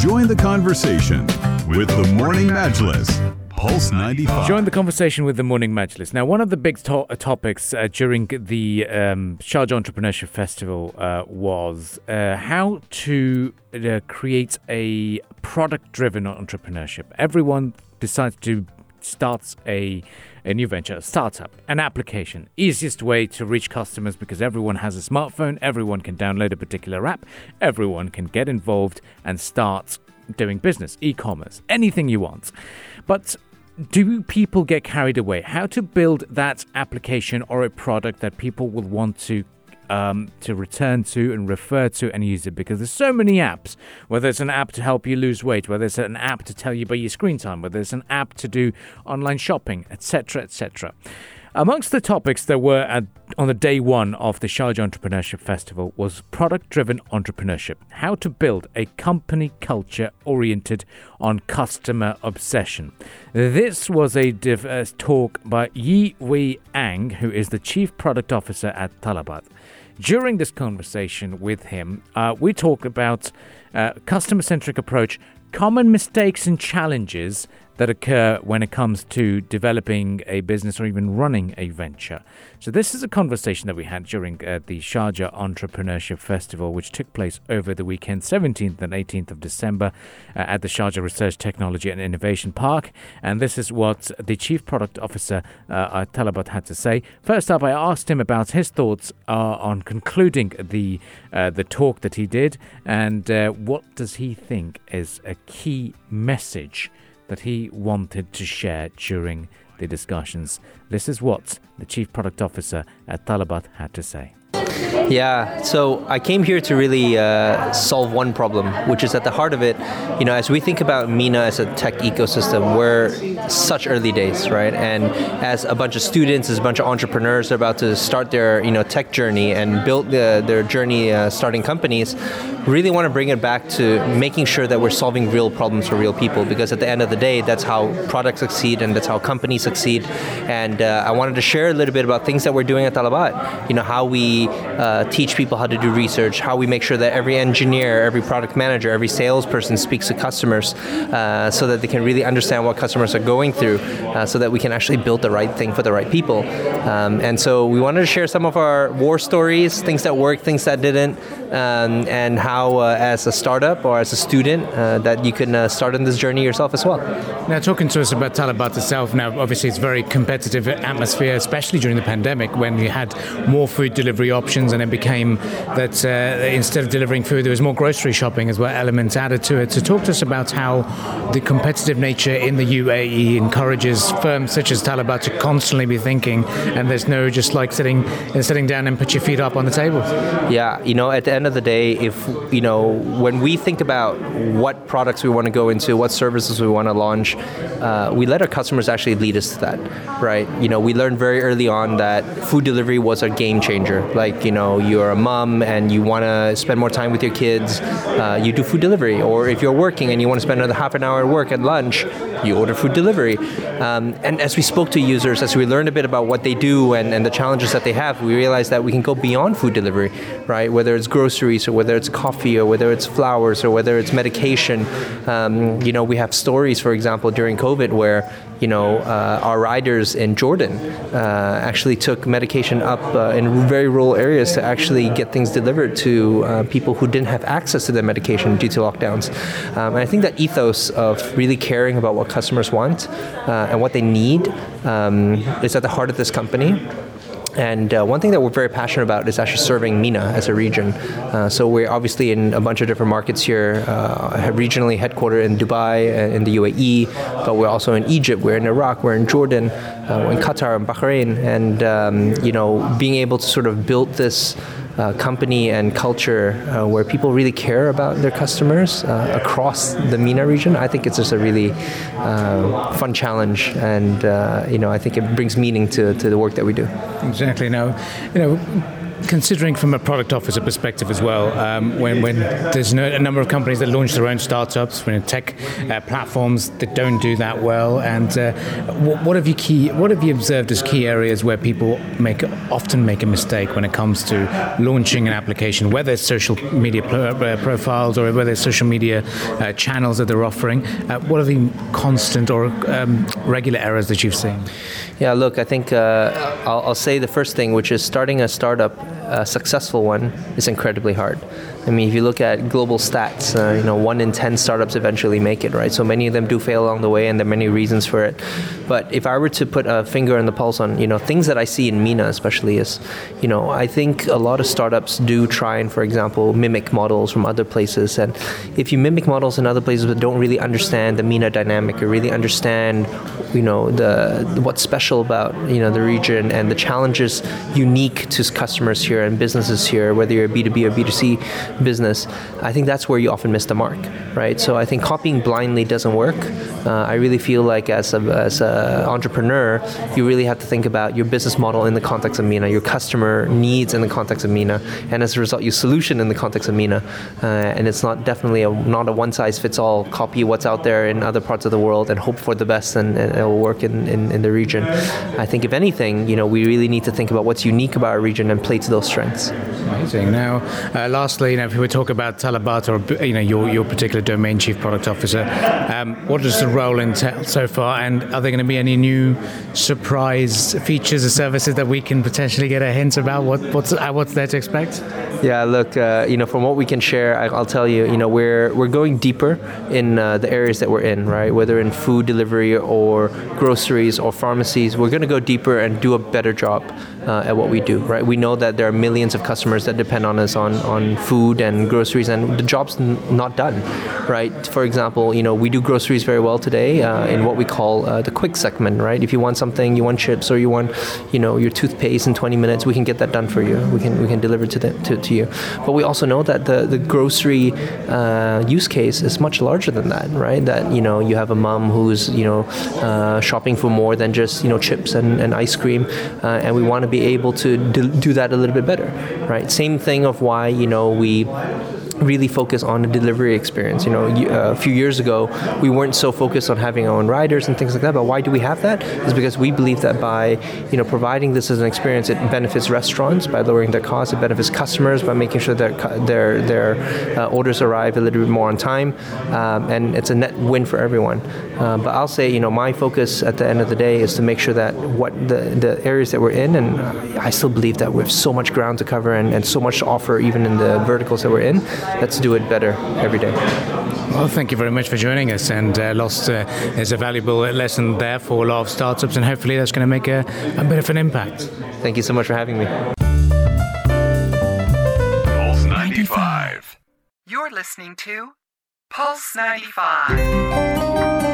Join the conversation with the Morning Majlis. Pulse 95. Join the conversation with the Morning Majlis. Now, one of the big to- uh, topics uh, during the um, Entrepreneurship Festival uh, was uh, how to uh, create a product driven entrepreneurship. Everyone decides to start a, a new venture, a startup, an application. Easiest way to reach customers because everyone has a smartphone, everyone can download a particular app, everyone can get involved and start doing business, e commerce, anything you want. But do people get carried away? How to build that application or a product that people will want to um, to return to and refer to and use it because there's so many apps. Whether it's an app to help you lose weight, whether it's an app to tell you about your screen time, whether it's an app to do online shopping, etc., etc. Amongst the topics that were at, on the day one of the Sharjah Entrepreneurship Festival was product driven entrepreneurship. How to build a company culture oriented on customer obsession. This was a div- uh, talk by Yi Wei Ang, who is the Chief Product Officer at Talabat. During this conversation with him, uh, we talk about uh, customer centric approach, common mistakes and challenges that occur when it comes to developing a business or even running a venture. So, this is a conversation that we had during uh, the Sharjah Entrepreneurship Festival, which took place over the weekend, 17th and 18th of December, uh, at the Sharjah Research, Technology and Innovation Park. And this is what the Chief Product Officer uh, Talabat had to say. First up, I asked him about his thoughts uh, on concluding the uh, the talk that he did, and uh, what does he think is a key message that he wanted to share during the discussions. This is what the Chief Product Officer at Talabat had to say. Yeah, so I came here to really uh, solve one problem, which is at the heart of it. You know, as we think about MENA as a tech ecosystem, we're such early days, right? And as a bunch of students, as a bunch of entrepreneurs are about to start their you know tech journey and build the, their journey uh, starting companies, really want to bring it back to making sure that we're solving real problems for real people. Because at the end of the day, that's how products succeed and that's how companies succeed. And uh, I wanted to share a little bit about things that we're doing at Talabat. You know, how we uh, teach people how to do research, how we make sure that every engineer, every product manager, every salesperson speaks to customers uh, so that they can really understand what customers are going through, uh, so that we can actually build the right thing for the right people. Um, and so we wanted to share some of our war stories, things that worked, things that didn't, um, and how, uh, as a startup or as a student, uh, that you can uh, start on this journey yourself as well. Now, talking to us about Talabat itself, now obviously it's very competitive atmosphere, especially during the pandemic when you had more food delivery options and it became that uh, instead of delivering food, there was more grocery shopping as well, elements added to it. So, talk to us about how the competitive nature in the UAE encourages firms such as Talabat to constantly be thinking, and there's no just like sitting and sitting down and put your feet up on the table. Yeah, you know, at the end of the day, if you know, when we think about what products we want to go into, what services we want to launch, uh, we let our customers actually lead us to that, right? You know, we learned very early on that food delivery was a game changer. Like, you know, you're a mom and you want to spend more time with your kids, uh, you do food delivery. Or if you're working and you want to spend another half an hour at work at lunch, you order food delivery. Um, and as we spoke to users, as we learned a bit about what they do and, and the challenges that they have, we realized that we can go beyond food delivery, right? Whether it's groceries or whether it's coffee or whether it's flowers or whether it's medication. Um, you know, we have stories, for example, during COVID where you know, uh, our riders in Jordan uh, actually took medication up uh, in very rural areas to actually get things delivered to uh, people who didn't have access to their medication due to lockdowns. Um, and I think that ethos of really caring about what customers want uh, and what they need um, is at the heart of this company. And uh, one thing that we're very passionate about is actually serving MENA as a region. Uh, so we're obviously in a bunch of different markets here, uh, regionally headquartered in Dubai and in the UAE, but we're also in Egypt, we're in Iraq, we're in Jordan, uh, in Qatar and Bahrain. And, um, you know, being able to sort of build this uh, company and culture uh, where people really care about their customers uh, across the MENA region, I think it's just a really uh, fun challenge, and uh, you know I think it brings meaning to, to the work that we do. Exactly. Now, you know considering from a product officer perspective as well, um, when, when there's no, a number of companies that launch their own startups, when tech uh, platforms that don't do that well, and uh, what, what, have you key, what have you observed as key areas where people make often make a mistake when it comes to launching an application, whether it's social media uh, profiles or whether it's social media uh, channels that they're offering? Uh, what are the constant or um, regular errors that you've seen? Yeah, look, I think uh, I'll, I'll, say the first thing, which is starting a startup, a successful one, is incredibly hard. I mean, if you look at global stats, uh, you know, one in ten startups eventually make it, right? So many of them do fail along the way, and there are many reasons for it. But if I were to put a finger on the pulse on, you know, things that I see in MENA especially is, you know, I think a lot of startups do try and, for example, mimic models from other places. And if you mimic models in other places but don't really understand the MENA dynamic or really understand, you know, the what's special about, you know, the region and the challenges unique to customers here and businesses here, whether you're B2B or B2C business, I think that's where you often miss the mark, right? So I think copying blindly doesn't work. Uh, I really feel like as a as an entrepreneur, you really have to think about your business model in the context of MENA, your customer needs in the context of MENA, and as a result, your solution in the context of MENA. Uh, and it's not definitely a, not a one size fits all. Copy what's out there in other parts of the world and hope for the best, and, and it will work in, in, in the region. I think if anything, you know, we really need to think about what's unique about our region and play to those strengths. Amazing. Now, uh, lastly, you know, if we talk about Talabat or you know your, your particular domain chief product officer, um, what does the role entail so far, and are there going to be any new surprise features or services that we can potentially get a hint about? What, what's uh, what's there to expect? Yeah, look, uh, you know, from what we can share, I, will tell you, you know, we're we're going deeper in uh, the areas that we're in, right? Whether in food delivery or groceries or pharmacies, we're going to go deeper and do a better job uh, at what we do, right? We know that there are millions of customers that depend on us on, on food and groceries, and the job's n- not done, right? For example, you know, we do groceries very well today uh, in what we call uh, the quick segment, right? If you want something, you want chips or you want, you know, your toothpaste in 20 minutes, we can get that done for you. We can we can deliver to the, to, to you. But we also know that the the grocery uh, use case is much larger than that, right? That you know, you have a mom who's you know uh, shopping for more than just you know chips and, and ice cream, uh, and we want to be able to do that a little bit better, right? Same thing of why you know we really focus on the delivery experience. You know, uh, a few years ago, we weren't so focused on having our own riders and things like that. But why do we have that? Is because we believe that by you know providing this as an experience, it benefits restaurants by lowering their costs. It benefits customers by making sure that their their uh, orders arrive a little bit more on time, um, and it's a net win for everyone. Uh, but I'll say, you know, my focus at the end of the day is to make sure that what the the areas that we're in, and I still believe that we have so much ground to cover and, and so much to offer, even in the verticals that we're in let's do it better every day. Well, thank you very much for joining us. And uh, Lost uh, is a valuable lesson there for a lot of startups, and hopefully that's going to make a, a bit of an impact. Thank you so much for having me. Pulse 95. You're listening to Pulse 95.